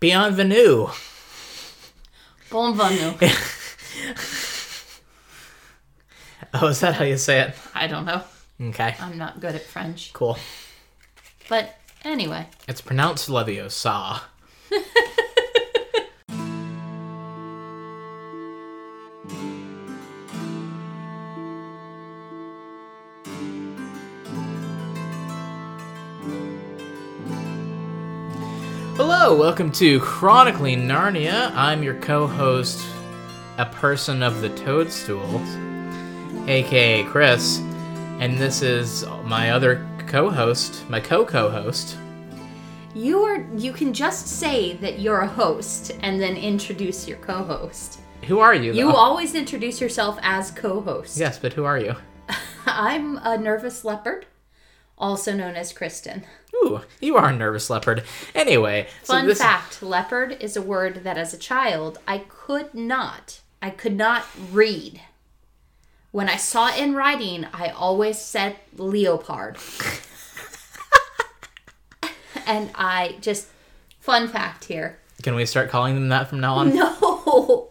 Bienvenue. Bonvenue. Oh, is that how you say it? I don't know. Okay, I'm not good at French. cool. But anyway, It's pronounced Leviosa. welcome to Chronicling Narnia. I'm your co-host, a person of the toadstools, aka Chris, and this is my other co-host, my co-co-host, you are you can just say that you're a host and then introduce your co-host. Who are you? You always introduce yourself as co-host. Yes, but who are you? I'm a nervous leopard, also known as Kristen. Ooh, you are a nervous leopard. Anyway, so Fun this fact, leopard is a word that as a child I could not I could not read. When I saw it in writing, I always said leopard. and I just fun fact here. can we start calling them that from now on? No.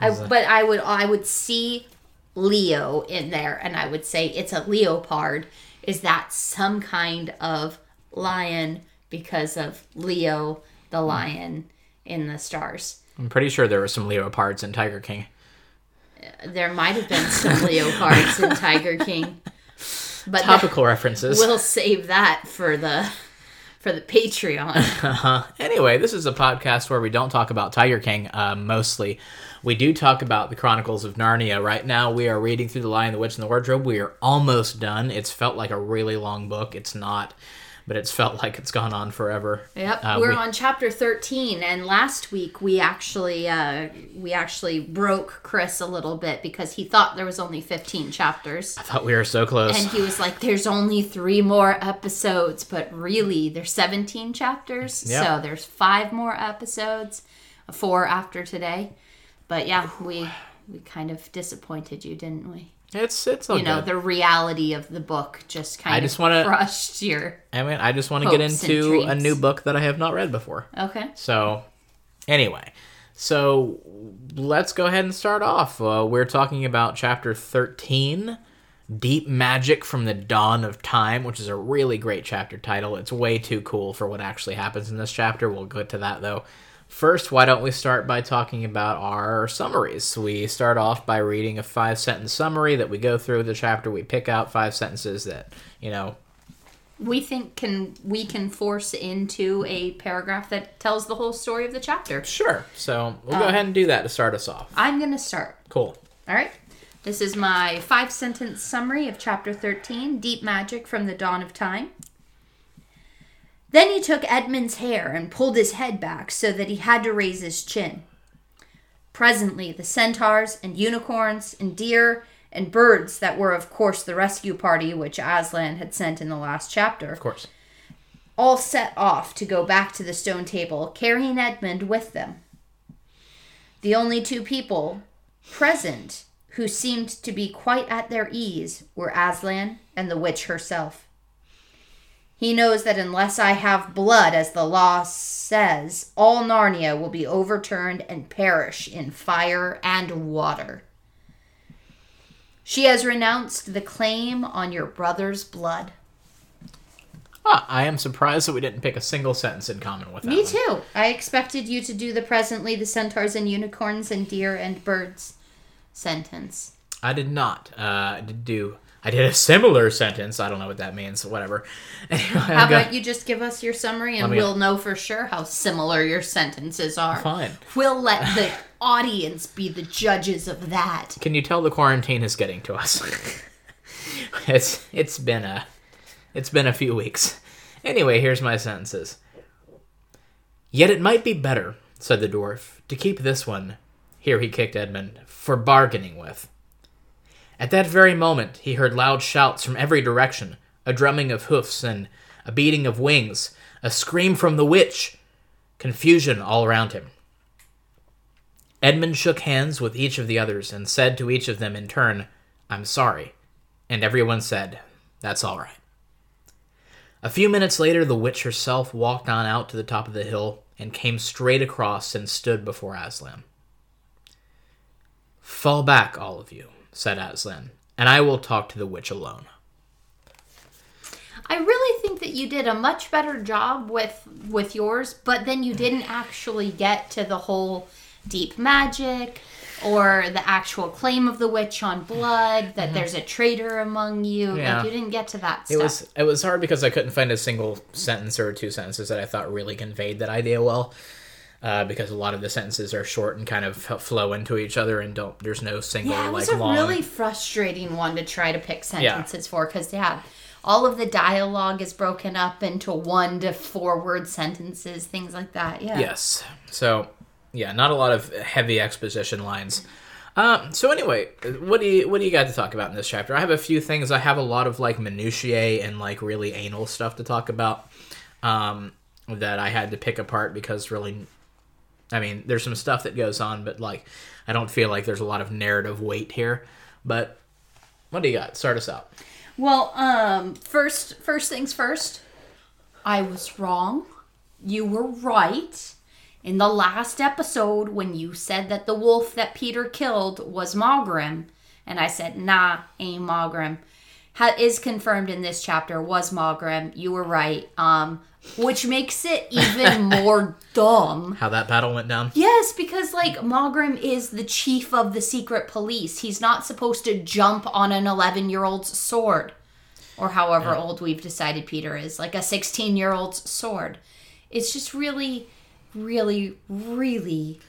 I, but I would I would see Leo in there and I would say it's a leopard. Is that some kind of lion because of Leo the hmm. lion in the stars? I'm pretty sure there were some leopards in Tiger King. Uh, there might have been some leopards in Tiger King. But Topical references. we'll save that for the for the Patreon. Uh-huh. Anyway, this is a podcast where we don't talk about Tiger King uh, mostly. We do talk about the Chronicles of Narnia. Right now, we are reading through The Lion, the Witch, and the Wardrobe. We are almost done. It's felt like a really long book. It's not, but it's felt like it's gone on forever. Yep, Uh, we're we- on chapter thirteen, and last week we actually uh, we actually broke Chris a little bit because he thought there was only fifteen chapters, I thought we were so close. and he was like, "There's only three more episodes," but really there's seventeen chapters, Yep. so there's five more episodes, four after today. But yeah, we we kind of disappointed you, didn't we? It's it's You know, good. the reality of the book just kind I of just wanna- crushed your. I mean, I just want to get into a new book that I have not read before. Okay. So, anyway, so let's go ahead and start off. Uh, we're talking about chapter 13 Deep Magic from the Dawn of Time, which is a really great chapter title. It's way too cool for what actually happens in this chapter. We'll get to that though. First, why don't we start by talking about our summaries? We start off by reading a five sentence summary that we go through the chapter. We pick out five sentences that, you know, we think can we can force into a paragraph that tells the whole story of the chapter. sure. So we'll go um, ahead and do that to start us off. I'm going to start. Cool. All right. This is my five sentence summary of chapter 13, Deep Magic from the Dawn of Time. Then he took Edmund's hair and pulled his head back so that he had to raise his chin. Presently, the centaurs and unicorns and deer and birds that were, of course, the rescue party which Aslan had sent in the last chapter Of course. all set off to go back to the stone table, carrying Edmund with them. The only two people present who seemed to be quite at their ease were Aslan and the witch herself. He knows that unless I have blood, as the law says, all Narnia will be overturned and perish in fire and water. She has renounced the claim on your brother's blood. Ah, I am surprised that we didn't pick a single sentence in common with that. Me one. too. I expected you to do the presently the centaurs and unicorns and deer and birds sentence. I did not. Uh, I did do. I did a similar sentence. I don't know what that means. Whatever. Anyway, How about you just give us your summary and me- we'll know for sure how similar your sentences are. Fine. We'll let the audience be the judges of that. Can you tell the quarantine is getting to us? it's it's been a it's been a few weeks. Anyway, here's my sentences. Yet it might be better, said the dwarf, to keep this one. Here he kicked Edmund for bargaining with. At that very moment, he heard loud shouts from every direction, a drumming of hoofs and a beating of wings, a scream from the witch, confusion all around him. Edmund shook hands with each of the others and said to each of them in turn, I'm sorry. And everyone said, That's all right. A few minutes later, the witch herself walked on out to the top of the hill, and came straight across and stood before Aslan. Fall back, all of you, said Aslan, and I will talk to the witch alone. I really think that you did a much better job with with yours, but then you didn't actually get to the whole deep magic or the actual claim of the witch on blood that there's a traitor among you. Mm-hmm. Yeah. Like you didn't get to that Stuff. It was it was hard because I couldn't find a single sentence or two sentences that I thought really conveyed that idea well. Uh, because a lot of the sentences are short and kind of flow into each other and don't. There's no single yeah, it like was a long. really frustrating one to try to pick sentences for because yeah, all of the dialogue is broken up into one to four word sentences, things like that. Yeah. Yes. So, yeah, not a lot of heavy exposition lines. Um, so anyway, what do you what do you got to talk about in this chapter? I have a few things. I have a lot of like minutiae and like really anal stuff to talk about. Um, that I had to pick apart because really, I mean, there's some stuff that goes on, but like, I don't feel like there's a lot of narrative weight here. But what do you got? Start us out. Well, um, first, first things first. I was wrong. You were right. In the last episode, when you said that the wolf that Peter killed was Maugrim, and I said, nah, ain't Maugrim, ha- is confirmed in this chapter was Maugrim. You were right. Um, which makes it even more dumb. How that battle went down? Yes, because like Maugrim is the chief of the secret police. He's not supposed to jump on an 11 year old's sword. Or however old we've decided Peter is, like a 16 year old's sword. It's just really, really, really,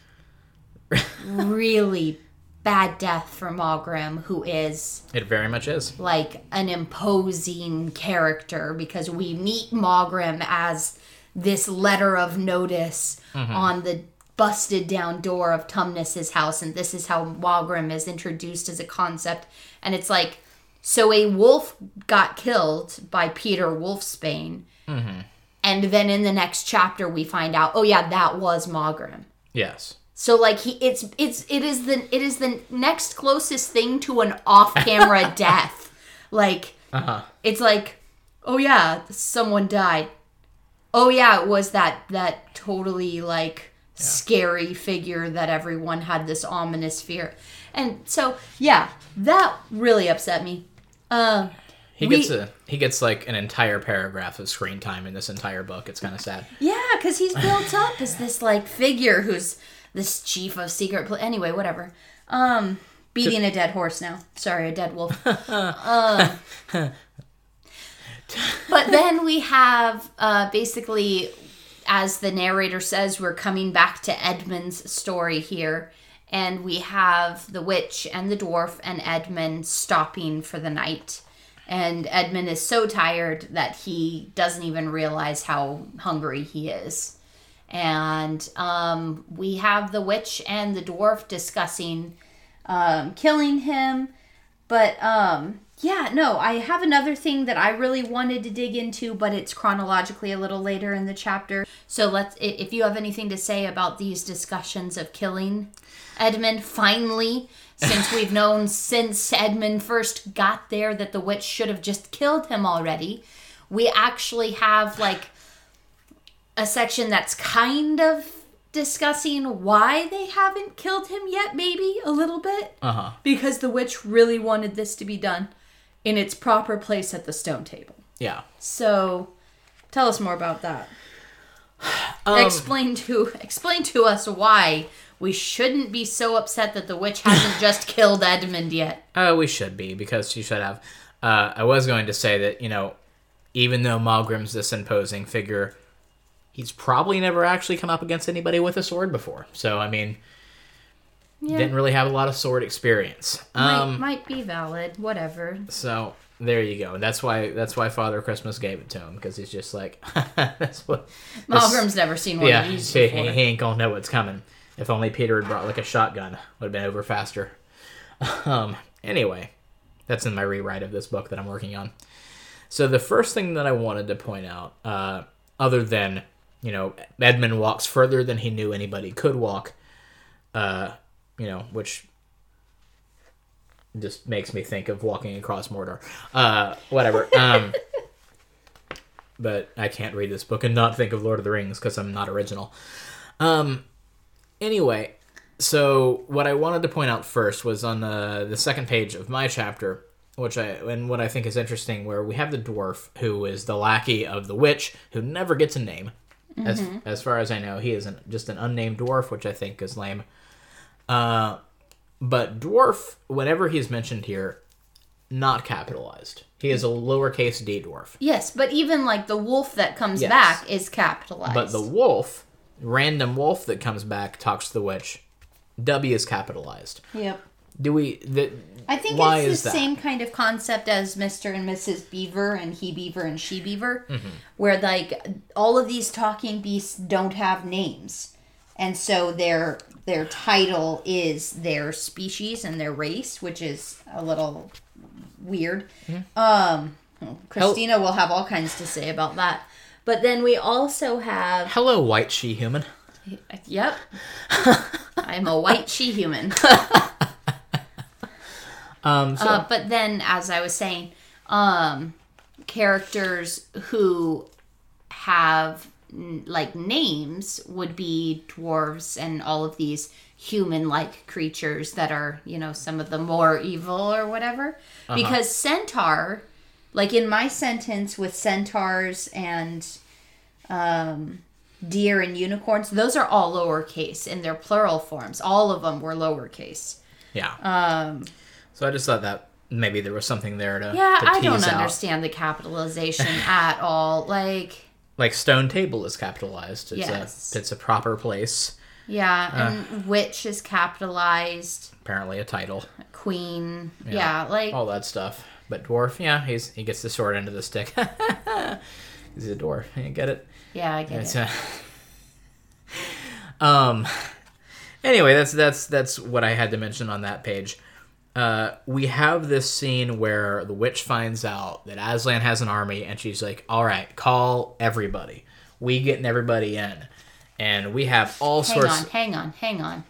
really bad death for Maugrim, who is It very much is. like an imposing character because we meet Maugrim as this letter of notice mm-hmm. on the busted down door of Tumnus's house, and this is how Maugrim is introduced as a concept. And it's like, so a wolf got killed by Peter Wolfsbane, mm-hmm. and then in the next chapter we find out, oh yeah, that was Maugrim. Yes. So like he it's it's it is the it is the next closest thing to an off-camera death. Like Uh huh. it's like oh yeah, someone died. Oh yeah, it was that that totally like scary figure that everyone had this ominous fear. And so yeah, that really upset me. Um He We- gets a he gets like an entire paragraph of screen time in this entire book. It's kind of sad. Yeah, because he's built up as this like figure who's this chief of secret. Pl- anyway, whatever. Um, beating a dead horse now. Sorry, a dead wolf. um, but then we have uh, basically, as the narrator says, we're coming back to Edmund's story here. And we have the witch and the dwarf and Edmund stopping for the night. And Edmund is so tired that he doesn't even realize how hungry he is. And um, we have the witch and the dwarf discussing um, killing him. But um, yeah, no, I have another thing that I really wanted to dig into, but it's chronologically a little later in the chapter. So let's, if you have anything to say about these discussions of killing Edmund, finally, since we've known since Edmund first got there that the witch should have just killed him already, we actually have like a section that's kind of discussing why they haven't killed him yet, maybe a little bit Uh huh. because the witch really wanted this to be done in its proper place at the stone table. Yeah. So, tell us more about that. Um, explain to explain to us why we shouldn't be so upset that the witch hasn't just killed Edmund yet. Uh, we should be because she should have. Uh, I was going to say that you know, even though Maugrim's this imposing figure, he's probably never actually come up against anybody with a sword before. So I mean, Yeah, didn't really have a lot of sword experience. might, Um, might be valid. Whatever. so there you go. And that's why that's why Father Christmas gave it to him because he's just like that's what. Maugrim's never seen one yeah, of these he, he ain't gonna know what's coming. If only Peter had brought like a shotgun, would have been over faster. Um. Anyway, that's in my rewrite of this book that I'm working on. So the first thing that I wanted to point out, uh, other than you know Edmund walks further than he knew anybody could walk, uh, you know, which just makes me think of walking across Mordor. Uh, whatever. Um, but I can't read this book and not think of Lord of the Rings because I'm not original. Um, anyway, so what I wanted to point out first was on the the second page of my chapter, which I and what I think is interesting, where we have the dwarf who is the lackey of the witch who never gets a name. As as far as I know, he is an, just an unnamed dwarf, which I think is lame. Uh, but dwarf, whenever he's mentioned here, not capitalized. He is a lowercase d dwarf. Yes, but even like the wolf that comes Yes. back is capitalized. But the wolf, random wolf that comes back, talks to the witch. W is capitalized. Yep. Do we? The, I think why it's the same kind of concept as Mr. and Mrs. Beaver and He Beaver and She Beaver, Mm-hmm. where like all of these talking beasts don't have names, and so their their title is their species and their race, which is a little weird. Um, Christina will have all kinds to say about that. But then we also have Hello, white she human. Yep. I'm a white she human. Um, so Uh, but then, as I was saying, um, characters who have n- like names would be dwarves and all of these human-like creatures that are, you know, some of the more evil or whatever. Because centaur, like in my sentence with centaurs and um, deer and unicorns, those are all lowercase in their plural forms. All of them were lowercase. yeah. Um, so I just thought that maybe there was something there to Yeah, to I don't out. understand the capitalization at all. Like, Like stone table is capitalized. It's Yes. a it's a proper place. yeah, Uh. and witch is capitalized, Apparently a title. queen. Yeah, like all that stuff. But dwarf, yeah, he's he gets the short end of the stick. he's a dwarf. You get it? yeah, I get It's it. uh, um. Anyway, that's that's that's what I had to mention on that page. Uh, we have this scene where the witch finds out that Aslan has an army, and she's like, "All right, call everybody. We getting everybody in, and we have all Hang sorts." on, hang on, hang on.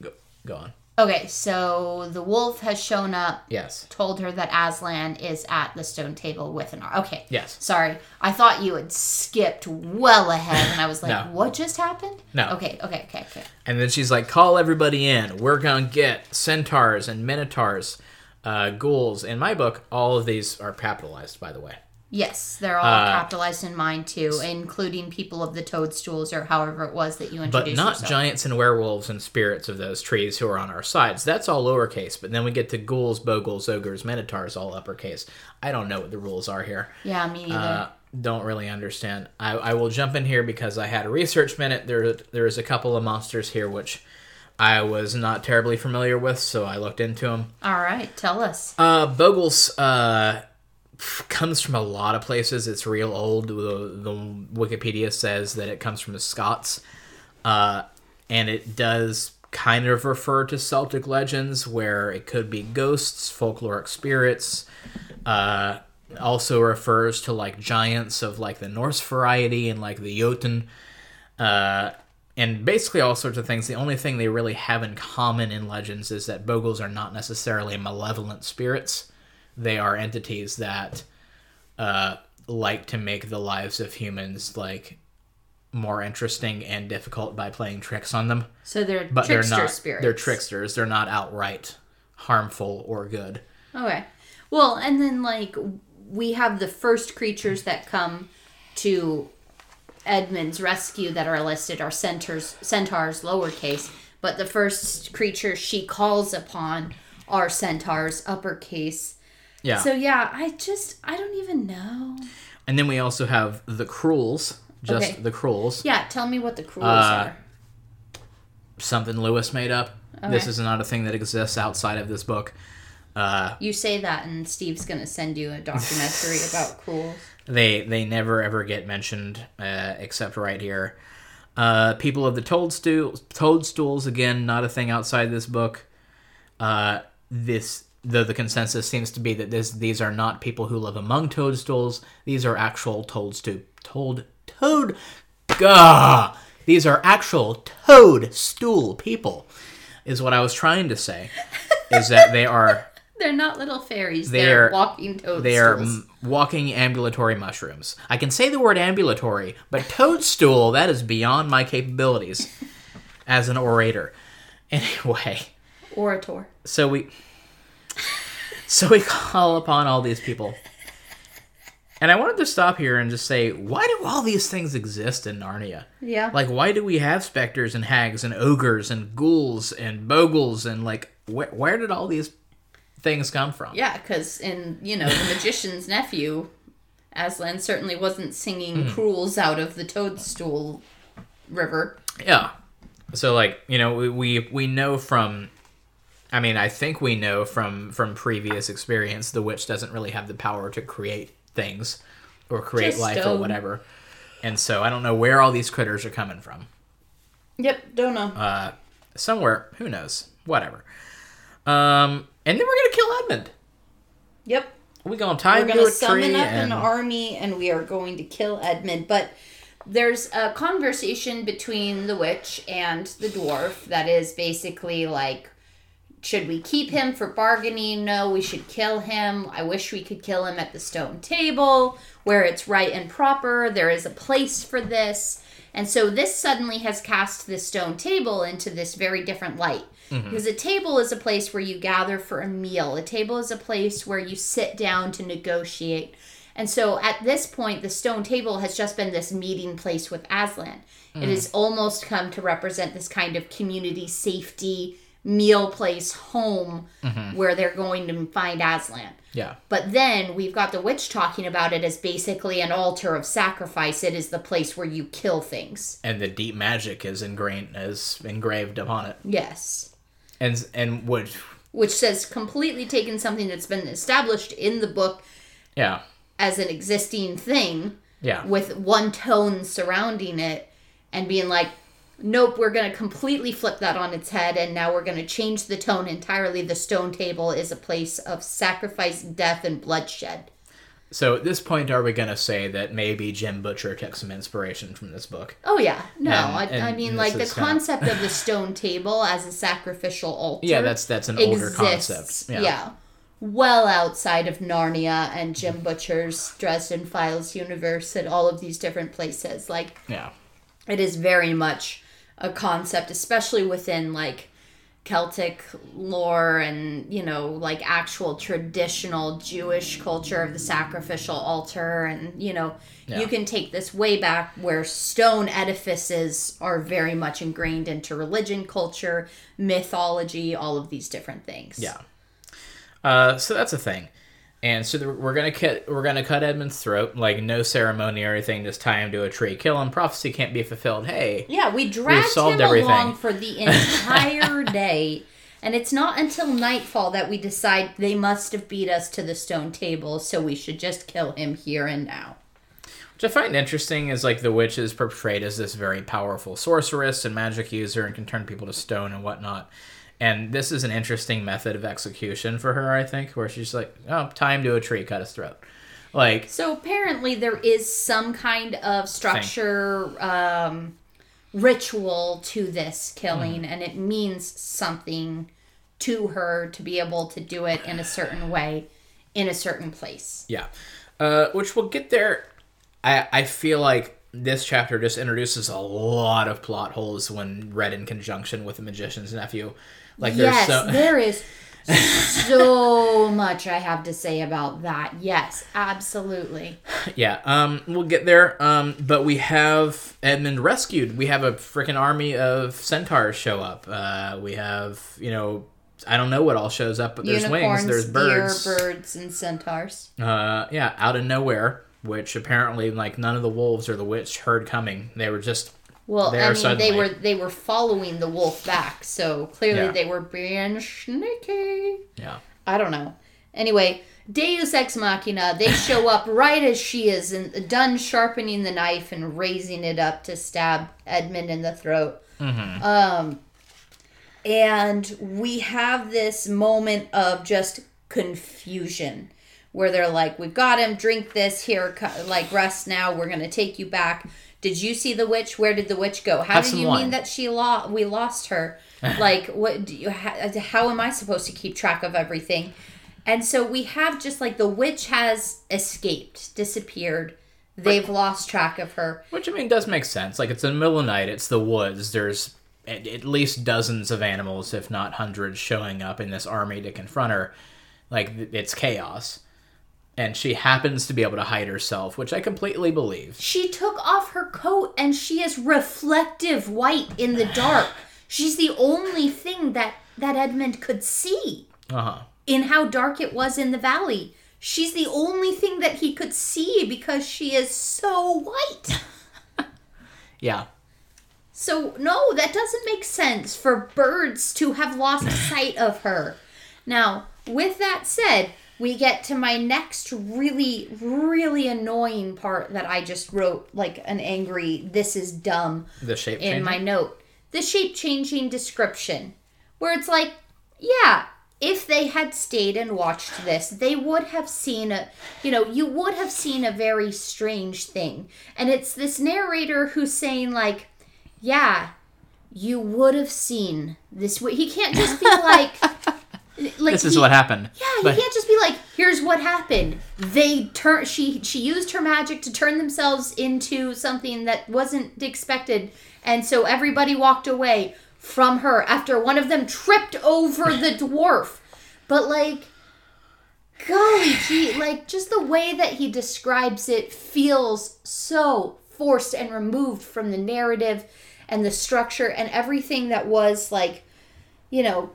Go, go on. Okay, so the wolf has shown up, Yes. told her that Aslan is at the stone table with an arm. Okay. Yes. Sorry, I thought you had skipped well ahead, and I was like, No. "What just happened?" No. Okay, okay, okay, okay. And then she's like, "Call everybody in. We're gonna get centaurs and minotaurs, uh, ghouls." In my book, all of these are capitalized, by the way. Yes, they're all Uh, capitalized in mine too, including people of the toadstools or however it was that you introduced. But not yourself. giants and werewolves and spirits of those trees who are on our sides. That's all lowercase. But then we get to ghouls, bogles, ogres, minotaurs, all uppercase. I don't know what the rules are here. Yeah, me neither. Uh, don't really understand. I, I will jump in here because I had a research minute. There there's a couple of monsters here which I was not terribly familiar with, so I looked into them. all right, tell us. Uh, Bogles uh, comes from a lot of places. It's real old. The, the Wikipedia says that it comes from the Scots, uh, and it does kind of refer to Celtic legends, where it could be ghosts, folkloric spirits. Uh, also refers to like giants of like the Norse variety and like the Jotun. Uh, and basically all sorts of things. The only thing they really have in common in legends is that Bogles are not necessarily malevolent spirits. They are entities that uh, like to make the lives of humans like more interesting and difficult by playing tricks on them. So they're But trickster they're not. spirits. They're tricksters. They're not outright harmful or good. Okay. Well, and then like we have the first creatures that come to Edmund's rescue that are listed are centaurs, centaurs lowercase, but the first creatures she calls upon are centaurs uppercase. Yeah. So yeah, I just I don't even know. and then we also have the Cruels. Just Okay. the Cruels. Yeah, tell me what the cruels Uh, are. Something Lewis made up. This is not a thing that exists outside of this book. Uh, You say that, and Steve's gonna send you a documentary about cruels. They they never ever get mentioned uh, except right here. Uh, people of the toadstools, toadstools again, not a thing outside this book. Uh, this though the consensus seems to be that this these are not people who live among toadstools. These are actual toadstool toad toad. Gah! These are actual toadstool people. Is what I was trying to say. Is that they are They're not little fairies. They're- They're, walking toadstools. they are m- walking ambulatory mushrooms. I can say the word ambulatory, but toadstool, that is beyond my capabilities as an orator. Anyway, Orator. so we so we call upon all these people. And I wanted to stop here and just say, why do all these things exist in Narnia? Yeah. Like, why do we have specters and hags and ogres and ghouls and bogles and like, wh- where did all these things come from? Yeah, because in you know the magician's nephew, Aslan certainly wasn't singing Hmm. cruels out of the toadstool river. Yeah. So like, you know, we, we we know from I mean, I think we know from from previous experience the witch doesn't really have the power to create things or create Just life or whatever. And so I don't know where all these critters are coming from. Yep, don't know. Uh somewhere, who knows. Whatever. Um and then we're going to kill Edmund. yep, We going to tie we're him going to to a summon tree up and an army and we are going to kill Edmund. But there's a conversation between the witch and the dwarf that is basically like, should we keep him for bargaining? No, we should kill him. I wish we could kill him at the stone table where it's right and proper. There is a place for this. And so this suddenly has cast this stone table into this very different light. Mm-hmm. Because a table is a place where you gather for a meal. A table is a place where you sit down to negotiate. And so at this point, the stone table has just been this meeting place with Aslan. It mm. has almost come to represent this kind of community safety meal place home mm-hmm. where they're going to find Aslan. yeah. But then we've got the witch talking about it as basically an altar of sacrifice. It is the place where you kill things. And the deep magic is ingrained is engraved upon it. Yes. And and would Which says completely taken something that's been established in the book yeah. as an existing thing Yeah. with one tone surrounding it and being like, nope, we're going to completely flip that on its head and now we're going to change the tone entirely. The stone table is a place of sacrifice, death, and bloodshed. So at this point, are we going to say that maybe Jim Butcher took some inspiration from this book? Oh, yeah. No, And- I, I mean, like the is kinda- concept of the stone table as a sacrificial altar. Yeah, that's that's an older concept. Yeah. Yeah. Well outside of Narnia and Jim Butcher's Dresden Files universe and all of these different places. Like, Yeah. it is very much a concept, especially within like Celtic lore and, you know, like actual traditional Jewish culture of the sacrificial altar. And, you know, Yeah. you can take this way back where stone edifices are very much ingrained into religion, culture, mythology, all of these different things. Yeah. Uh, so that's a thing. And so the, we're gonna cut we're gonna cut Edmund's throat, like no ceremony or anything, just tie him to a tree, kill him. Prophecy can't be fulfilled. Hey, Yeah, we dragged him everything. along for the entire day. And it's not until nightfall that we decide they must have beat us to the stone table, so we should just kill him here and now. Which I find interesting is like the witch is portrayed as this very powerful sorceress and magic user and can turn people to stone and whatnot. And this is an interesting method of execution for her, I think, where she's like, oh, tie him to a tree, cut his throat. Like, So apparently there is some kind of structure, um, ritual to this killing, and it means something to her to be able to do it in a certain way, in a certain place. yeah. Uh, which we'll get there. I, I feel like this chapter just introduces a lot of plot holes when read in conjunction with the magician's nephew. Like, there's yes, so. there is so much I have to say about that. Yes, absolutely. Yeah, um, we'll get there. Um, but we have Edmund rescued. We have a freaking army of centaurs show up. Uh, we have, you know, I don't know what all shows up, but there's Unicorns, wings, there's birds. deer, birds, and centaurs. Uh, yeah, out of nowhere. Which apparently, like, none of the wolves or the witch heard coming. They were just Well, There I mean, suddenly. they were they were following the wolf back, so clearly Yeah. they were being sneaky. yeah. I don't know. Anyway, Deus Ex Machina, they show up right as she is and done sharpening the knife and raising it up to stab Edmund in the throat. Um, and we have this moment of just confusion where they're like, "We've got him. Drink this. Here, like rest now. We're gonna take you back." Did you see the witch? Where did the witch go? How Have did you wine. mean that she lost? We lost her. like, what? Do you? How, how am I supposed to keep track of everything? And so we have just like the witch has escaped, disappeared. They've lost track of her. Which I mean does make sense. Like it's in the middle of the night. It's the woods. There's at, at least dozens of animals, if not hundreds, showing up in this army to confront her. Like it's chaos, and she happens to be able to hide herself, which I completely believe. She took off her coat and she is reflective white in the dark. She's the only thing that that Edmund could see Uh huh. in how dark it was in the valley. She's the only thing that he could see because she is so white. Yeah. So, no, that doesn't make sense for birds to have lost sight of her. Now, with that said, we get to my next really, really annoying part that I just wrote like an angry, this is dumb The shape in change. my note. The shape changing description, where it's like, yeah, if they had stayed and watched this, they would have seen a, you know, you would have seen a very strange thing. And it's this narrator who's saying, like, yeah, you would have seen this. Way. He can't just be like, like this is he- what happened. yeah, you But- can't just be like, "Here's what happened." They turn. She she used her magic to turn themselves into something that wasn't expected, and so everybody walked away from her after one of them tripped over the dwarf. But like, golly gee, like just the way that he describes it feels so forced and removed from the narrative and the structure and everything that was like, you know,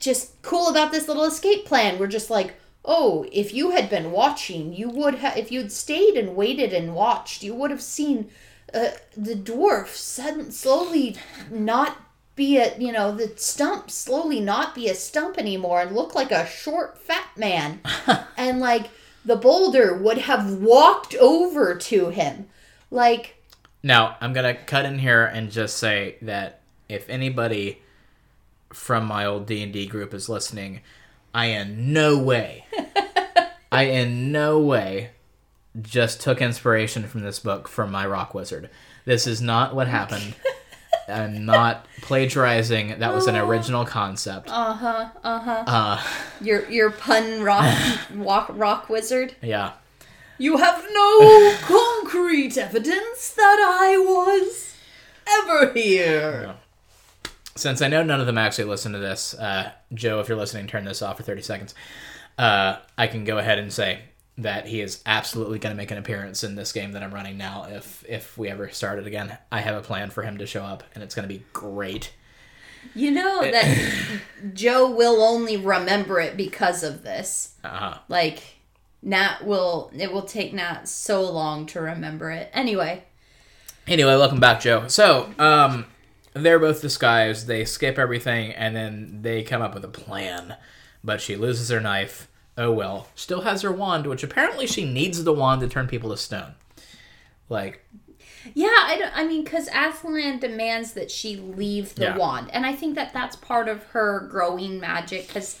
just cool about this little escape plan. We're just like, oh, if you had been watching, you would have, if you'd stayed and waited and watched, you would have seen uh, the dwarf sudden, slowly not be a, you know, the stump slowly not be a stump anymore and look like a short, fat man. and like the boulder would have walked over to him. Like, Now, I'm going to cut in here and just say that if anybody from my old D&D group is listening, I in no way I in no way just took inspiration from this book from my rock wizard. This is not what happened. I'm not plagiarizing. That was an original concept. uh huh, uh huh. Uh, Your your pun rock rock, rock wizard. yeah. You have no concrete evidence that I was ever here. Since I know none of them actually listen to this, uh, Joe, if you're listening, turn this off for 30 seconds. Uh, I can go ahead and say that he is absolutely going to make an appearance in this game that I'm running now. If if we ever start it again, I have a plan for him to show up, and it's going to be great. You know that Joe will only remember it because of this. Uh-huh. Like Nat will it will take Nat so long to remember it. Anyway, Anyway, welcome back, Joe. So, um, they're both disguised. They skip everything, and then they come up with a plan. But she loses her knife. Oh well. Still has her wand, which apparently she needs the wand to turn people to stone. Like, yeah, I, don't, I mean, because Aslan demands that she leave the Yeah. wand, and I think that that's part of her growing magic. Because,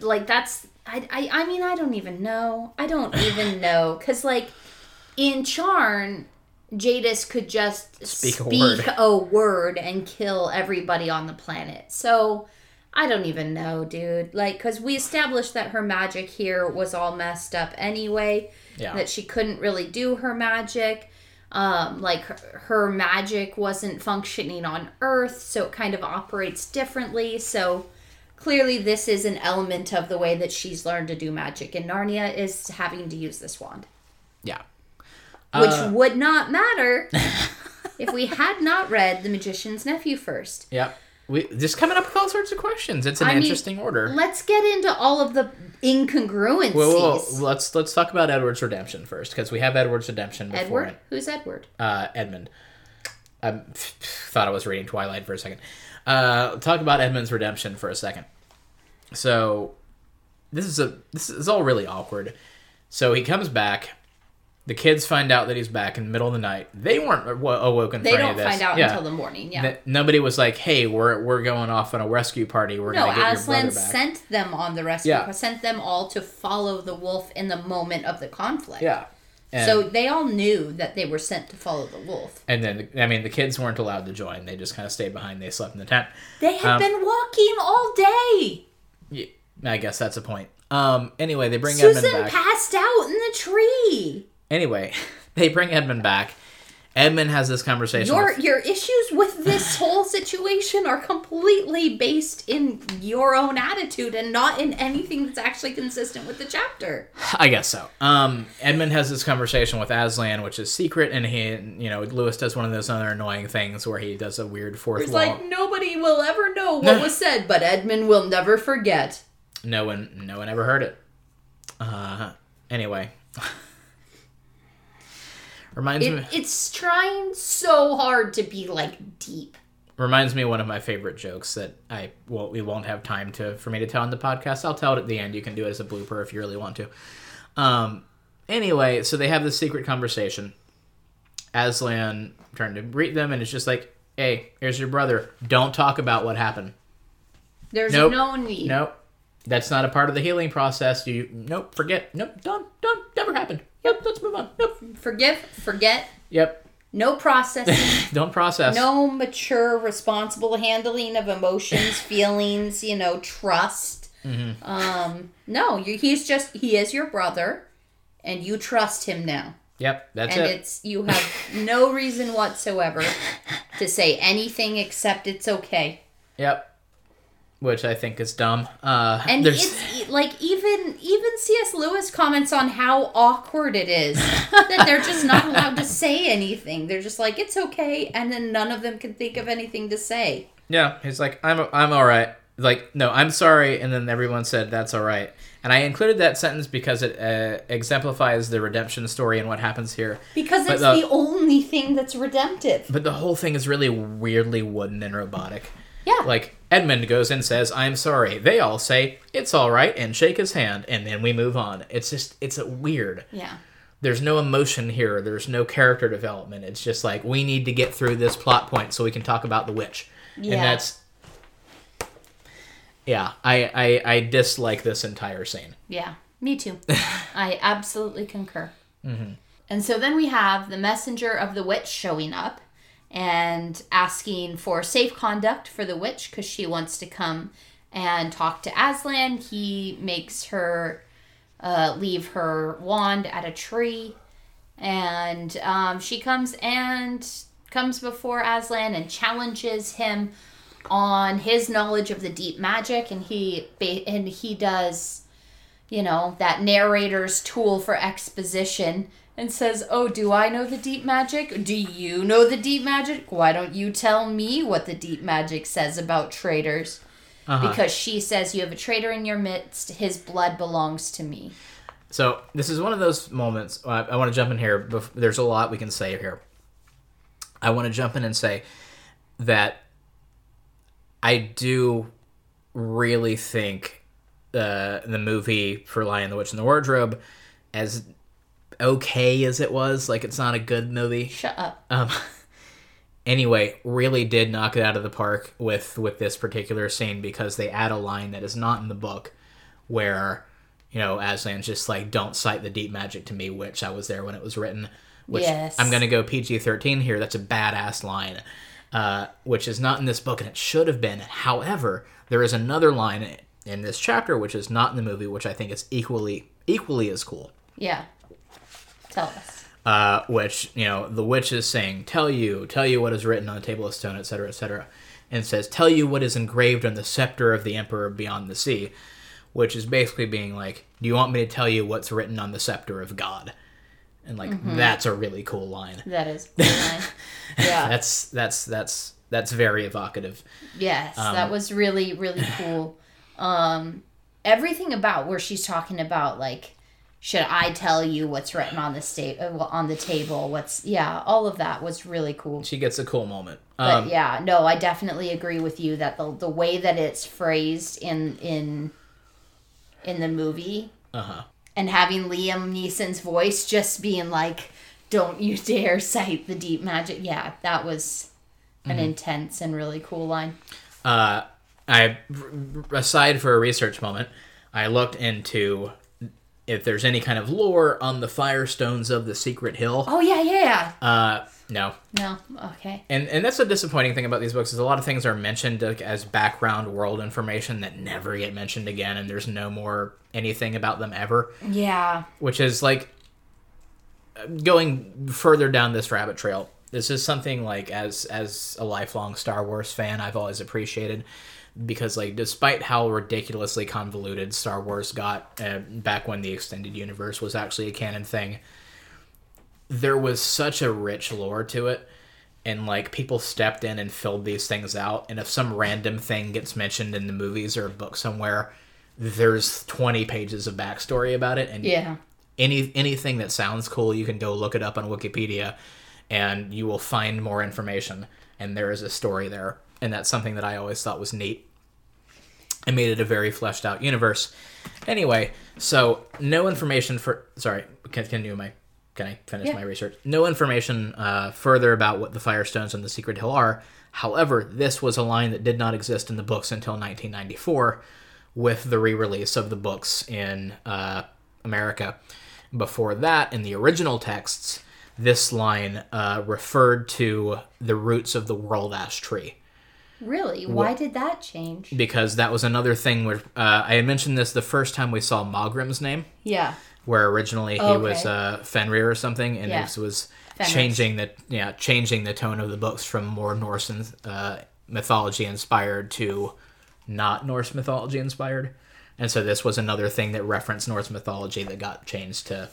like, that's I, I I mean, I don't even know. I don't even know. Because, like, in Charn, Jadis could just Speak a word. a word and kill everybody on the planet. So. I don't even know, dude. Like, because we established that her magic here was all messed up anyway. yeah. that she couldn't really do her magic. Um, like her, her magic wasn't functioning on Earth, so it kind of operates differently. So clearly, this is an element of the way that she's learned to do magic in Narnia is having to use this wand, yeah. Which Uh, would not matter if we had not read The Magician's Nephew first. Yeah. We just coming up with all sorts of questions. It's an I mean, interesting order. Let's get into all of the incongruencies. Well, well, let's let's talk about Edward's redemption first because we have Edward's redemption before Edward? it. Who's Edward? Uh, Edmund. I thought I was reading Twilight for a second. Uh, talk about Edmund's redemption for a second. So, this is a this is all really awkward. So he comes back. The kids find out that he's back in the middle of the night. They weren't awo- awoken. They for any don't of this. find out Yeah. until the morning. Yeah. That- nobody was like, "Hey, we're we're going off on a rescue party. We're No, gonna get your Aslan brother back." sent them on the rescue. Yeah. Sent them all to follow the wolf in the moment of the conflict. yeah. And, So they all knew that they were sent to follow the wolf. and then I mean, the kids weren't allowed to join. They just kind of stayed behind. They slept in the tent. They had Um, been walking all day. Yeah, I guess that's a point. Um. Anyway, they bring Edmund Susan back. passed out in the tree. Anyway, they bring Edmund back. Edmund has this conversation. Your with- your issues with this whole situation are completely based in your own attitude and not in anything that's actually consistent with the chapter. I guess so. Um, Edmund has this conversation with Aslan, which is secret, and he, you know, Lewis does one of those other annoying things where he does a weird fourth It's like nobody will ever know what was said, but Edmund will never forget. no one, no one ever heard it. Uh, anyway, reminds me it's trying so hard to be like deep. reminds me of one of my favorite jokes that I well we won't have time to for me to tell on the podcast. I'll tell it at the end. You can do it as a blooper if you really want to. Um, anyway, so they have this secret conversation. Aslan trying to greet them, and it's just like, "Hey, here's your brother. Don't talk about what happened. There's Nope. no need. Nope, that's not a part of the healing process. You nope, forget. Nope, don't, don't, never happened. Yep, let's move on. Nope. Forgive, forget, Yep, no processing, don't process. no mature, responsible handling of emotions, feelings, you know, trust. Mm-hmm. Um, no, you, he's just he is your brother, and you trust him now. Yep, that's and it. it's you have no reason whatsoever to say anything except it's okay. Yep. Which I think is dumb. Uh, And there's it's like even even C.S. Lewis comments on how awkward it is that they're just not allowed to say anything. They're just like it's okay, and then none of them can think of anything to say. Yeah, he's like, I'm I'm all right. Like, no, I'm sorry, and then everyone said that's all right. And I included that sentence because it uh, exemplifies the redemption story and what happens here. Because But it's the- the only thing that's redemptive. But the whole thing is really weirdly wooden and robotic. Yeah. Like Edmund goes and says, "I'm sorry." They all say, "It's all right," and shake his hand, and then we move on. It's just it's a weird. Yeah. There's no emotion here. There's no character development. It's just like we need to get through this plot point so we can talk about the witch. Yeah. And that's yeah. I, I I dislike this entire scene. Yeah, me too. I absolutely concur. Mhm. And so then we have the messenger of the witch showing up and asking for safe conduct for the witch because she wants to come and talk to Aslan. He makes her uh, leave her wand at a tree, and um, she comes and comes before Aslan and challenges him on his knowledge of the deep magic, and he and he does you know, that narrator's tool for exposition and says, Oh, do I know the deep magic? Do you know the deep magic? Why don't you tell me what the deep magic says about traitors? Uh-huh. Because she says, You have a traitor in your midst, his blood belongs to me. So this is one of those moments. I, I want to jump in here. There's a lot we can say here. I want to jump in and say that I do really think uh, the movie for Lion, the Witch, and the Wardrobe, as okay as it was, like it's not a good movie. Shut up. Um, anyway, really did knock it out of the park with with this particular scene because they add a line that is not in the book, where you know Aslan's just like, "Don't cite the deep magic to me," which I was there when it was written. Which Yes. I'm gonna go PG thirteen here. That's a badass line, uh, which is not in this book, and it should have been. However, there is another line in this chapter which is not in the movie, which I think is equally equally as cool Yeah. Tell us. uh, which you know the witch is saying, "Tell you, tell you what is written on the table of stone, etc., etc." And says, "Tell you what is engraved on the scepter of the emperor beyond the sea," which is basically being like, "Do you want me to tell you what's written on the scepter of God?" And like that's a really cool line. That is. yeah. That's that's that's that's very evocative. Yes, Um, that was really really cool. Um, everything about where she's talking about like, should I tell you what's written on the state on the table? What's yeah, all of that was really cool. She gets a cool moment. But Um, yeah, no, I definitely agree with you that the the way that it's phrased in in in the movie uh huh. and having Liam Neeson's voice just being like, "Don't you dare cite the deep magic." Yeah, that was an Mm-hmm. intense and really cool line. uh, I aside for a research moment, I looked into if there's any kind of lore on the Firestones of the Secret Hill. Oh yeah, yeah. Uh, no. No. Okay. And and that's a disappointing thing about these books is a lot of things are mentioned as background world information that never get mentioned again, and there's no more anything about them ever, Yeah. which is like going further down this rabbit trail. This is something like as as a lifelong Star Wars fan, I've always appreciated because like despite how ridiculously convoluted Star Wars got uh, back when the extended universe was actually a canon thing, there was such a rich lore to it. And like people stepped in and filled these things out. And if some random thing gets mentioned in the movies or a book somewhere there's 20 pages of backstory about it. And Yeah. any anything that sounds cool you can go look it up on wikipedia and you will find more information. And there is a story there. And that's something that i always thought was neat and made it a very fleshed out universe. Anyway so no information for sorry can, can you my can i finish Yeah. my research? No information uh, further about what the firestones and the secret hill are. However this was a line that did not exist in the books until 1994 with the re-release of the books in uh, america. Before that in the original texts this line uh, referred to the roots of the world ash tree Really? Why did that change? because that was another thing where uh, I had mentioned this the first time we saw Maugrim's name, Yeah. where originally he Okay. was uh, Fenrir or something, and Yeah. it was Fenris. changing the yeah changing the tone of the books from more Norse uh, mythology inspired to not Norse mythology inspired, and so this was another thing that referenced Norse mythology that got changed to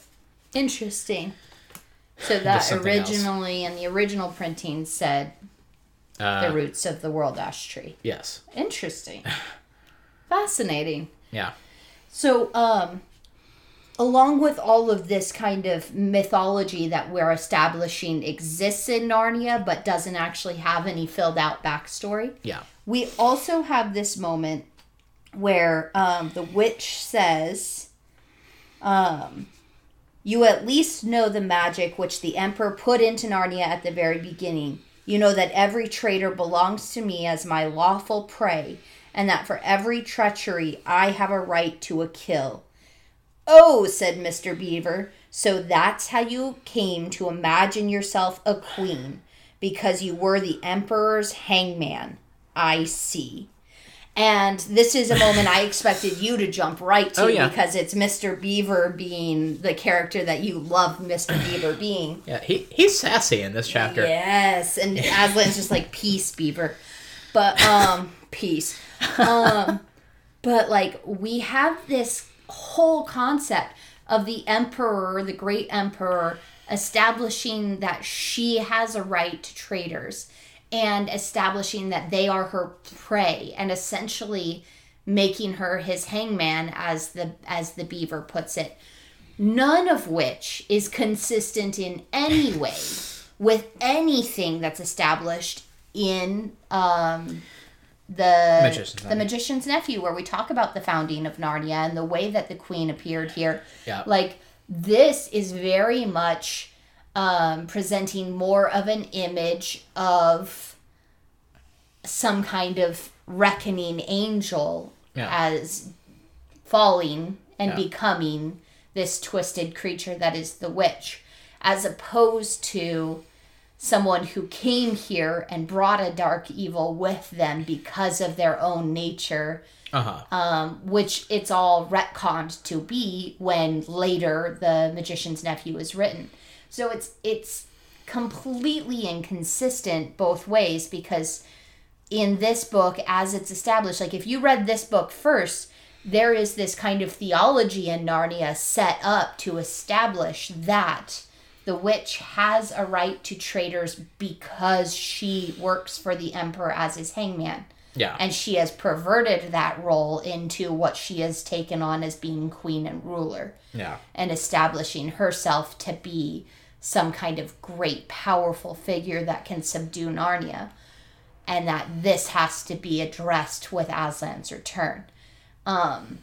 Interesting. So that something else. originally in the original printing said uh, the roots of the world ash tree. yes Interesting. Fascinating. yeah So, um, along with all of this kind of mythology that we're establishing exists in Narnia but doesn't actually have any filled out backstory, yeah we also have this moment where um, the witch says, um, You at least know the magic which the Emperor put into Narnia at the very beginning. You know that every traitor belongs to me as my lawful prey, and that for every treachery I have a right to a kill. Oh, said Mr. Beaver, so that's how you came to imagine yourself a queen, because you were the Emperor's hangman. I see. And this is a moment I expected you to jump right to Oh, yeah. because it's Mr. Beaver being the character that you love Mr. Beaver being. yeah he he's sassy in this chapter Yes, and Aslan's just like peace, Beaver. But um peace. Um but like we have this whole concept of the emperor, the great emperor establishing that she has a right to traitors and establishing that they are her prey and essentially making her his hangman as the as the beaver puts it none of which is consistent in any way with anything that's established in um, the Magician's the Nephew. magician's nephew where we talk about the founding of narnia and the way that the queen appeared here Yeah. like this is very much um, presenting more of an image of some kind of reckoning angel Yeah. as falling and Yeah. becoming this twisted creature that is the witch, as opposed to someone who came here and brought a dark evil with them because of their own nature, uh-huh um, which it's all retconned to be when later the magician's nephew is written. So it's it's completely inconsistent both ways because in this book as it's established like if you read this book first there is this kind of theology in Narnia set up to establish that the witch has a right to traitors because she works for the emperor as his hangman. Yeah. And she has perverted that role into what she has taken on as being queen and ruler. Yeah. And establishing herself to be some kind of great powerful figure that can subdue Narnia and that this has to be addressed with Aslan's return um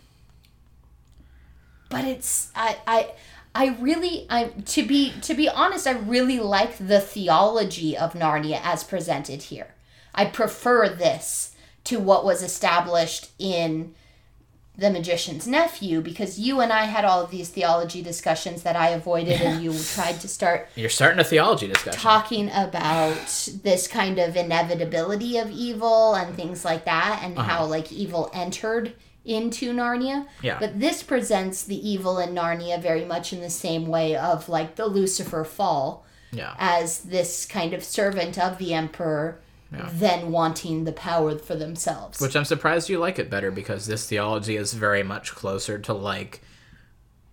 but it's I I I really I to be to be honest I really like the theology of Narnia as presented here. I prefer this to what was established in the magician's nephew because you and I had all of these theology discussions that I avoided and you tried to start You're starting a theology discussion. talking about this kind of inevitability of evil and things like that and Uh-huh. how like evil entered into Narnia. Yeah. But this presents the evil in Narnia very much in the same way of like the Lucifer fall yeah. as this kind of servant of the emperor then wanting the power for themselves. Which I'm surprised you like it better because this theology is very much closer to like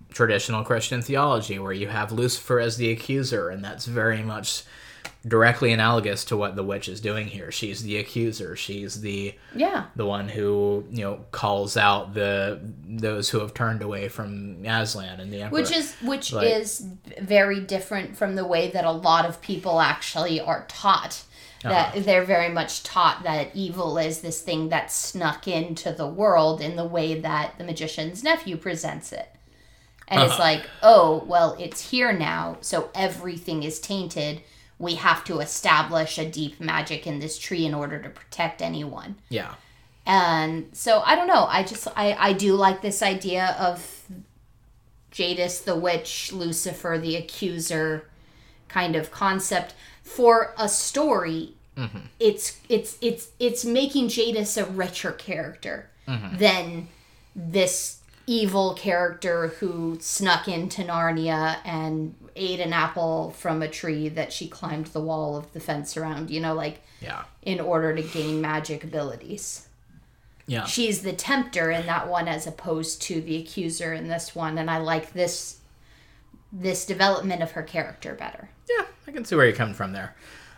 traditional Christian theology, where you have Lucifer as the accuser, and that's very much directly analogous to what the witch is doing here. She's the accuser. She's the yeah. the one who you know calls out the those who have turned away from Aslan and the emperor. Which is which Like- is very different from the way that a lot of people actually are taught. That Uh-huh. they're very much taught that evil is this thing that snuck into the world in the way that the magician's nephew presents it. And it's Uh-huh. like, oh, well, it's here now, so everything is tainted. We have to establish a deep magic in this tree in order to protect anyone yeah, and so i don't know i just i i do like this idea of jadis the witch lucifer the accuser kind of concept for a story mm-hmm. it's it's it's it's making jadis a richer character mm-hmm. than this evil character who snuck into narnia and ate an apple from a tree that she climbed the wall of the fence around you know like yeah, in order to gain magic abilities. Yeah. she's the tempter in that one as opposed to the accuser in this one and i like this this development of her character better Yeah, I can see where you're coming from there.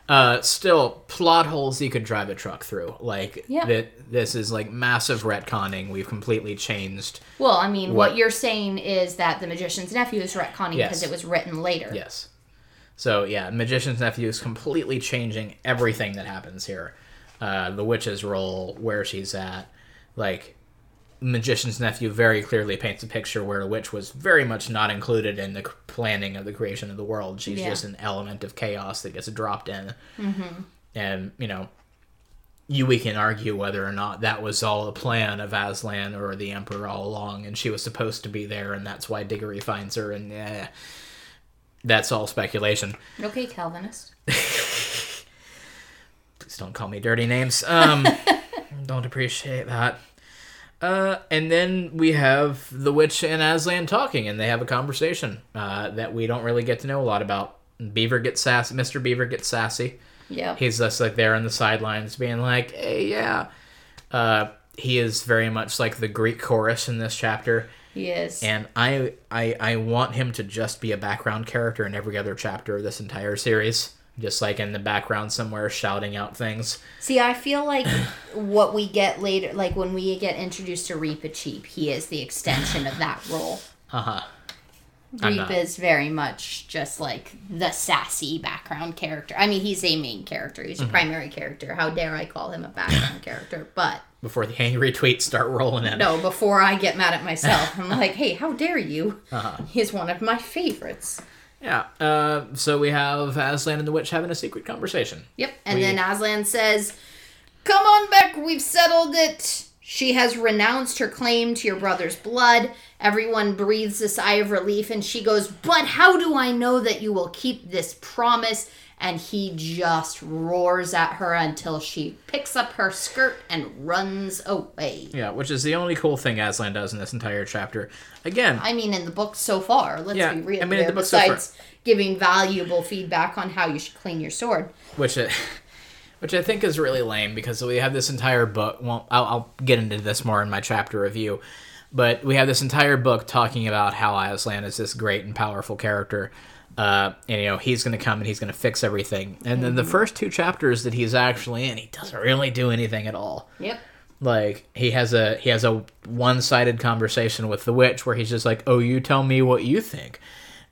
Uh, still, plot holes you could drive a truck through. Like Yeah. that. This is like massive retconning. We've completely changed. well i mean what, What- you're saying is that the magician's nephew is retconning Yes. because it was written later Yes. So yeah, magician's nephew is completely changing everything that happens here. Uh, the witch's role, where she's at, like magician's nephew very clearly paints a picture where a witch was very much not included in the planning of the creation of the world. She's Yeah. just an element of chaos that gets dropped in. Mm-hmm. And you know, you we can argue whether or not that was all a plan of Aslan or the Emperor all along, and she was supposed to be there, and that's why Diggory finds her, and eh, that's all speculation. okay calvinist Please don't call me dirty names. Um, don't appreciate that. Uh, and then we have the witch and Aslan talking, and they have a conversation uh, that we don't really get to know a lot about. Beaver gets sassy. Mr. Beaver gets sassy. yeah He's just like there on the sidelines, being like, "Hey, yeah." Uh, he is very much like the Greek chorus in this chapter, he is and I, I, I want him to just be a background character in every other chapter of this entire series, just like in the background somewhere shouting out things. see i feel like what we get later like when we get introduced to Reepicheep he is the extension of that role Uh huh. Reap is very much just like the sassy background character. I mean, he's a main character. Mm-hmm. He's a primary character. How dare I call him a background character? But Before the angry tweets start rolling in. no, before I get mad at myself, I'm like, hey, how dare you? Uh-huh. He's one of my favorites. Yeah. Uh, so we have Aslan and the witch having a secret conversation. Yep. And We- then Aslan says, Come on back, we've settled it. She has renounced her claim to your brother's blood. Everyone breathes a sigh of relief, and she goes, But how do I know that you will keep this promise? And he just roars at her until she picks up her skirt and runs away. Yeah, which is the only cool thing Aslan does in this entire chapter. Again, I mean, in the book so far, let's Yeah, be real. I mean, in the book so far- besides giving valuable feedback on how you should clean your sword. which I, uh, which I think is really lame because we have this entire book. Well, I'll, I'll get into this more in my chapter review, but we have this entire book talking about how Aslan is this great and powerful character. Uh, and you know he's going to come and he's going to fix everything. And then the first two chapters that he's actually in, he doesn't really do anything at all. Yep. Like he has a he has a one-sided conversation with the witch where he's just like, "Oh, you tell me what you think."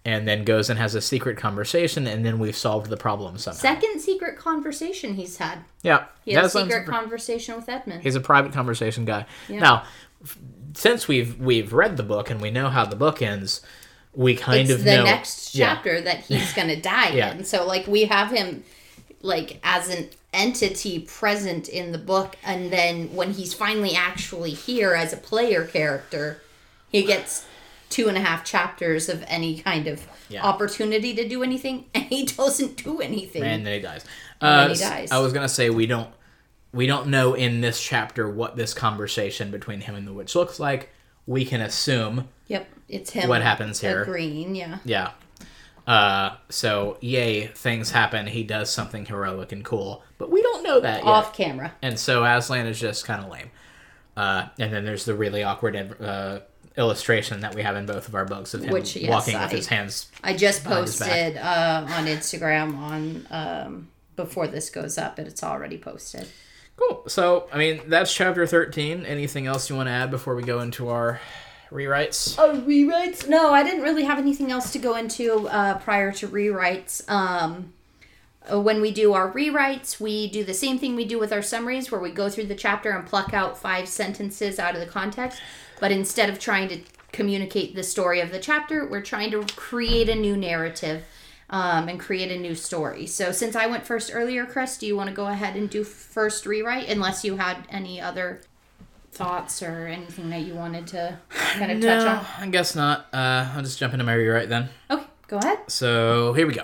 And then goes and has a secret conversation, and then we've solved the problem somehow. Second secret conversation he's had. Yeah, He had that's a secret conversation with Edmund. He's a private conversation guy. Now, since we've we've read the book and we know how the book ends, we kind it's of the know next Yeah. chapter that he's gonna die Yeah. in. So like we have him like as an entity present in the book and then when he's finally actually here as a player character he gets two and a half chapters of any kind of Yeah. opportunity to do anything and he doesn't do anything and then he dies. And Uh, then he dies. I was gonna say we don't we don't know in this chapter what this conversation between him and the witch looks like. We can assume, yep it's him What happens here? Green, yeah yeah. Uh, so yay, things happen. He does something heroic and cool, but we don't know that yet. off camera And so Aslan is just kind of lame. Uh, and then there's the really awkward uh, illustration that we have in both of our books of him Which, yes, walking with I- his hands. I just posted uh, on Instagram on um, before this goes up, but it's already posted. Cool. So, I mean, that's chapter 13. Anything else you want to add before we go into our rewrites? Oh, rewrites? No, I didn't really have anything else to go into uh, prior to rewrites. Um, uh, when we do our rewrites, we do the same thing we do with our summaries, where we go through the chapter and pluck out five sentences out of the context. But instead of trying to communicate the story of the chapter, we're trying to create a new narrative um, and create a new story. So since I went first earlier, Chris, do you want to go ahead and do first rewrite, unless you had any other thoughts or anything that you wanted to kind of touch No, on? I guess not. Uh, I'll just jump into my rewrite then. Okay, go ahead. So, here we go.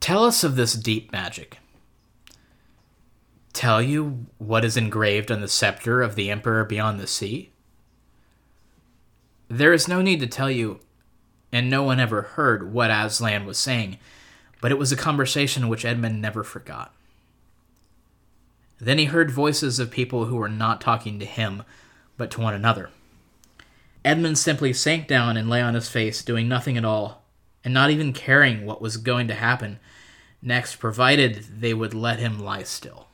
Tell us of this deep magic. Tell you what is engraved on the scepter of the Emperor beyond the sea? There is no need to tell you, and no one ever heard what Aslan was saying, but it was a conversation which Edmund never forgot. Then he heard voices of people who were not talking to him, but to one another. Edmund simply sank down and lay on his face, doing nothing at all, and not even caring what was going to happen next, provided they would let him lie still.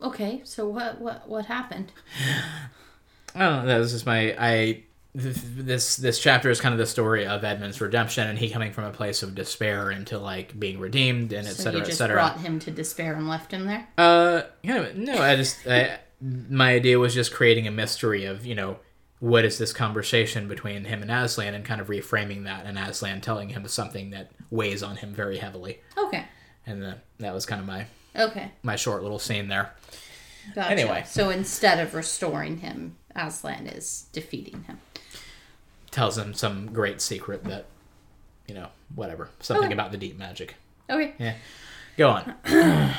Okay, so what what what happened? I don't know. This is my I. th- This this chapter is kind of the story of Edmund's redemption and he coming from a place of despair into like being redeemed and etc. So et just brought him to despair and left him there. Uh, yeah, no, I just I, my idea was just creating a mystery of you know what is this conversation between him and Aslan and kind of reframing that and Aslan telling him something that weighs on him very heavily, Okay, and the, that was kind of my okay, my short little scene there. gotcha. Anyway. so instead of restoring him, Aslan is defeating him. Tells him some great secret that you know whatever something Okay. about the deep magic. Okay, Yeah, go on.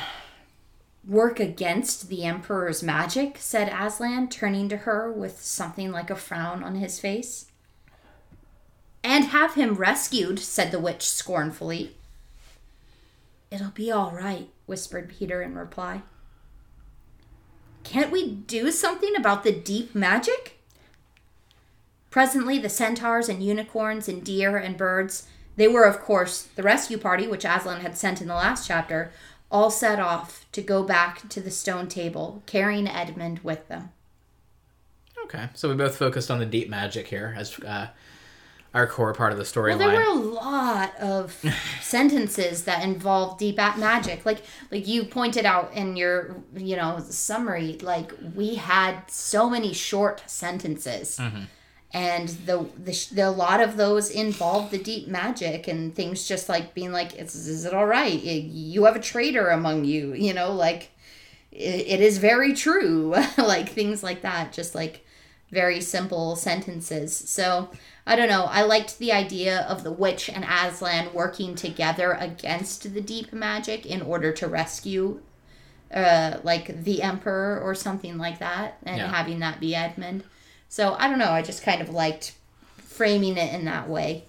work against the Emperor's magic," said Aslan, turning to her with something like a frown on his face. And have him rescued," said the witch scornfully. It'll be all right, whispered Peter in reply. Can't we do something about the deep magic? Presently, the centaurs and unicorns and deer and birds, they were, of course, the rescue party which Aslan had sent in the last chapter, all set off to go back to the stone table, carrying Edmund with them. Okay, so we both focused on the deep magic here as uh, our core part of the storyline. Well, there were a lot of sentences that involved deep magic. Like like you pointed out in your you know summary, like we had so many short sentences. And the, the the a lot of those involve the deep magic and things just like being like, is, is it all right? You have a traitor among you, you know, like it, it is very true, like things like that. Just like very simple sentences. So I don't know. I liked the idea of the witch and Aslan working together against the deep magic in order to rescue, uh, like the emperor or something like that, and Yeah. having that be Edmund. So I don't know. I just kind of liked framing it in that way.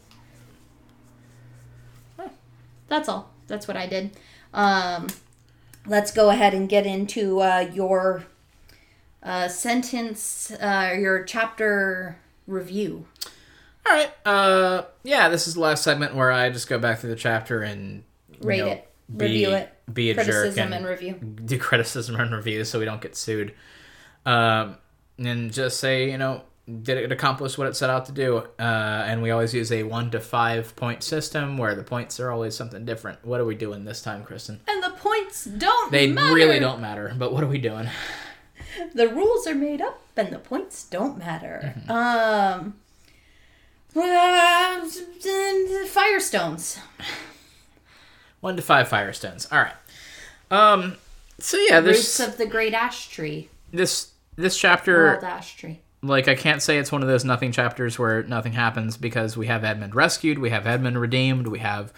That's all. That's what I did. Um, let's go ahead and get into uh, your uh, sentence, uh, your chapter review. All right. Uh, yeah, this is the last segment where I just go back through the chapter and Rate know, it, review it, be a jerk, criticism and, and review. do criticism and review so we don't get sued. Um, and just say, you know, did it accomplish what it set out to do? Uh, and we always use a one to five point system where the points are always something different. What are we doing this time, Kristen? And the points don't They matter. really don't matter, but what are we doing? The rules are made up, and the points don't matter. Mm-hmm. Um, Uh, Firestones. One to five firestones. All right. Um. So yeah, this Roots of the great ash tree. this this chapter ash tree. like I can't say it's one of those nothing chapters where nothing happens because we have Edmund rescued, we have Edmund redeemed, we have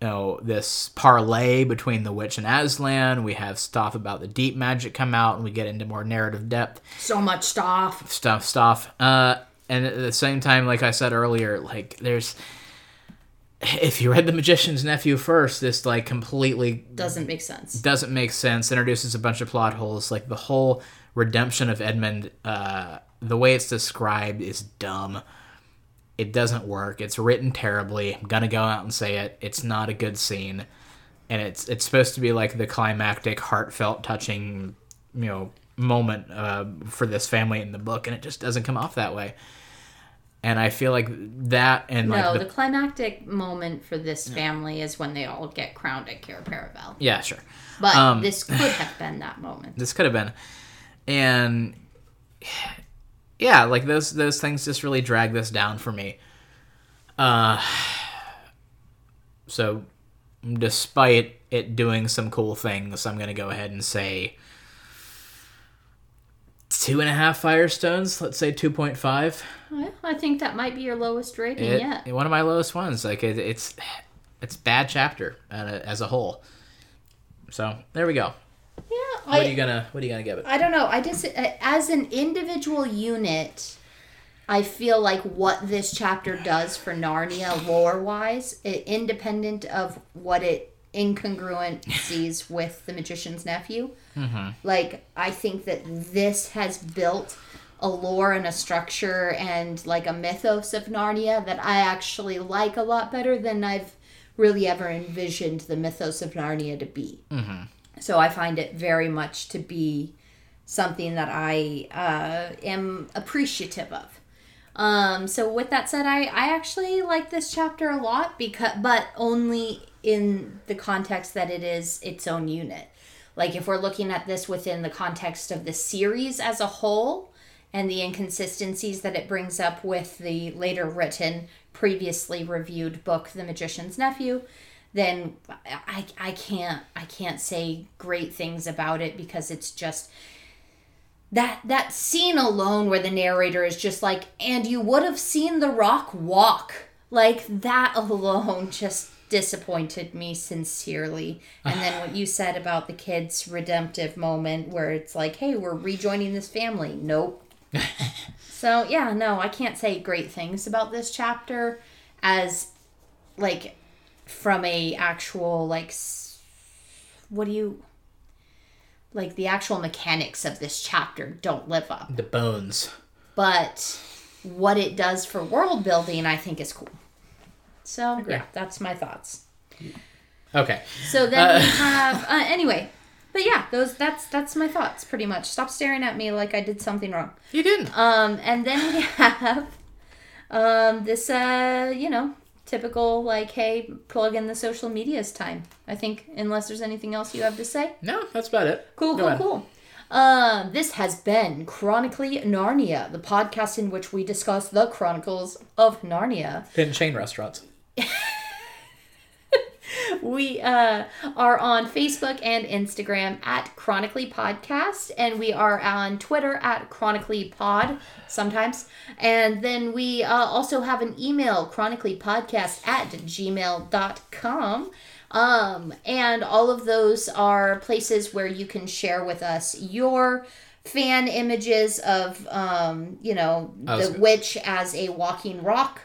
you know this parlay between the witch and Aslan, we have stuff about the deep magic come out, and we get into more narrative depth So much stuff. stuff stuff. Uh, and at the same time, like I said earlier, like there's if you read the Magician's Nephew first, this like completely Doesn't make sense. doesn't make sense introduces a bunch of plot holes like the whole redemption of edmund uh, the way it's described is dumb. It doesn't work. It's written terribly. I'm gonna go out and say it. It's not a good scene. And it's it's supposed to be like the climactic heartfelt touching you know moment uh, for this family in the book and it just doesn't come off that way. And i feel like that and like No, the, the climactic moment for this family is when they all get crowned at Cair Paravel. yeah sure. But Um, this could have been that moment. this could have been and yeah like those those things just really drag this down for me. Uh so despite it doing some cool things i'm gonna go ahead and say two and a half firestones let's say 2.5 Well, I think that might be your lowest rating it, yet. one of my lowest ones like it, it's it's bad chapter uh, as a whole. So there we go Yeah, what I, are you gonna what are you gonna give it I don't know. I just uh, as an individual unit, I feel like what this chapter does for Narnia lore wise, independent of what it incongruent sees with the magician's nephew. Mm-hmm. Like I think that this has built a lore and a structure and like a mythos of Narnia that I actually like a lot better than I've really ever envisioned the mythos of Narnia to be. Mm-hmm. So I find it very much to be something that I uh, am appreciative of. Um, so with that said, I, I actually like this chapter a lot because, but only in the context that it is its own unit. Like if we're looking at this within the context of the series as a whole and the inconsistencies that it brings up with the later written, previously reviewed book, The Magician's Nephew, then I, I can't I can't say great things about it because it's just that that scene alone where the narrator is just like and you would have seen the rock walk. Like that alone just disappointed me sincerely. And then what you said about the kids redemptive moment where it's like hey we're rejoining this family. Nope. So yeah no i can't say great things about this chapter as like from a actual like what do you like the actual mechanics of this chapter don't live up. The bones. But what it does for world building i think is cool. So yeah that's my thoughts. Okay. So then we have uh, anyway but yeah those that's that's my thoughts pretty much. Stop staring at me like i did something wrong. You didn't. Um, and then we have um, this, uh, you know, typical like, hey, plug in the social medias time. I think, unless there's anything else you have to say. No, that's about it. Cool, Go cool, ahead. cool. Um, this has been Chronically Narnia, the podcast in which we discuss the Chronicles of Narnia. Pin chain restaurants. We uh, are on Facebook and Instagram at Chronically Podcast, and we are on Twitter at Chronically Pod sometimes. And then we uh, also have an email, chronicallypodcast at gmail.com. Um, and all of those are places where you can share with us your fan images of, um, you know, the witch as a walking rock,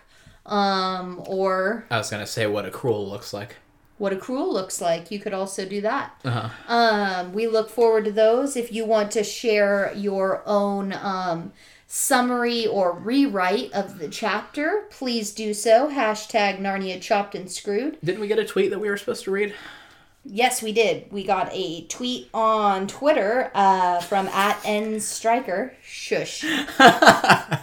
um, or I was gonna say what a cruel looks like. What accrual looks like. You could also do that. Uh-huh. Um, we look forward to those. If you want to share your own um, summary or rewrite of the chapter, please do so. Hashtag Narnia Chopped and Screwed. Didn't we get a tweet that we were supposed to read? Yes, we did. We got a tweet on Twitter uh, from at N Striker. Shush.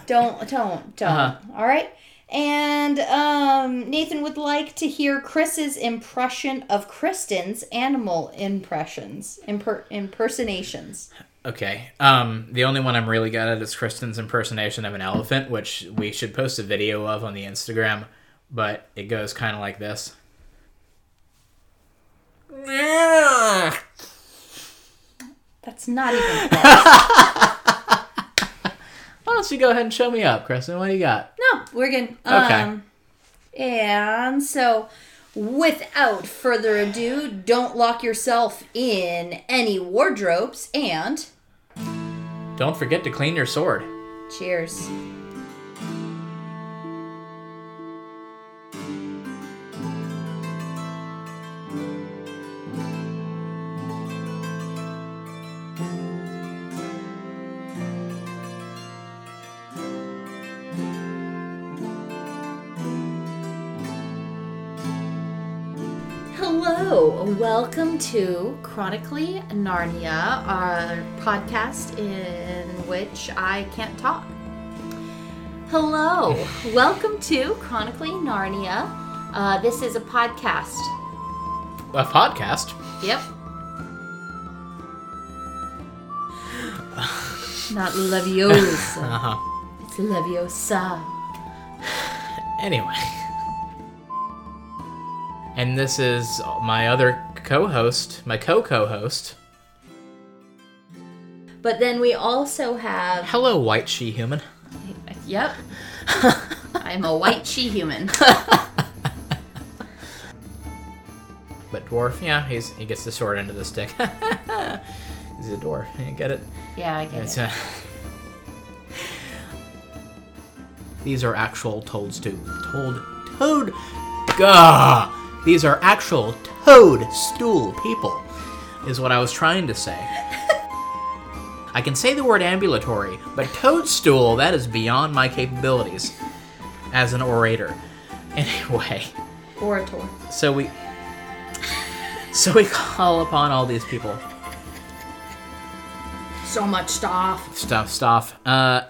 don't, don't, don't. Uh-huh. All right. And um, Nathan would like to hear Chris's impression of Kristen's animal impressions, imper- impersonations. Okay. Um, the only one I'm really good at is Kristen's impersonation of an elephant, which we should post a video of on the Instagram. But it goes kind of like this. That's not even close. Don't you go ahead and show me up, Kristen? What do you got? no, we're good. Okay. Um, and so, without further ado, don't lock yourself in any wardrobes and Don't forget to clean your sword. cheers. Hello, welcome to Chronically Narnia, our podcast in which I can't talk. Hello, welcome to Chronically Narnia. Uh, this is a podcast. A podcast? Yep. Not Leviosa. Uh-huh. it's Leviosa. Anyway. And this is my other co-host, my co-co-host. But then we also have. Hello, white she-human. Yep. I'm a white she human. But dwarf, yeah, he's he gets the sword into the stick. he's a dwarf. You get it? Yeah, I get It's it. uh, These are actual toads too. Toad. Toad. Gah! These are actual toadstool people, is what I was trying to say. I can say the word ambulatory, but toadstool, that is beyond my capabilities as an orator. Anyway, Orator. so we. So we call upon all these people So much stuff. stuff stuff uh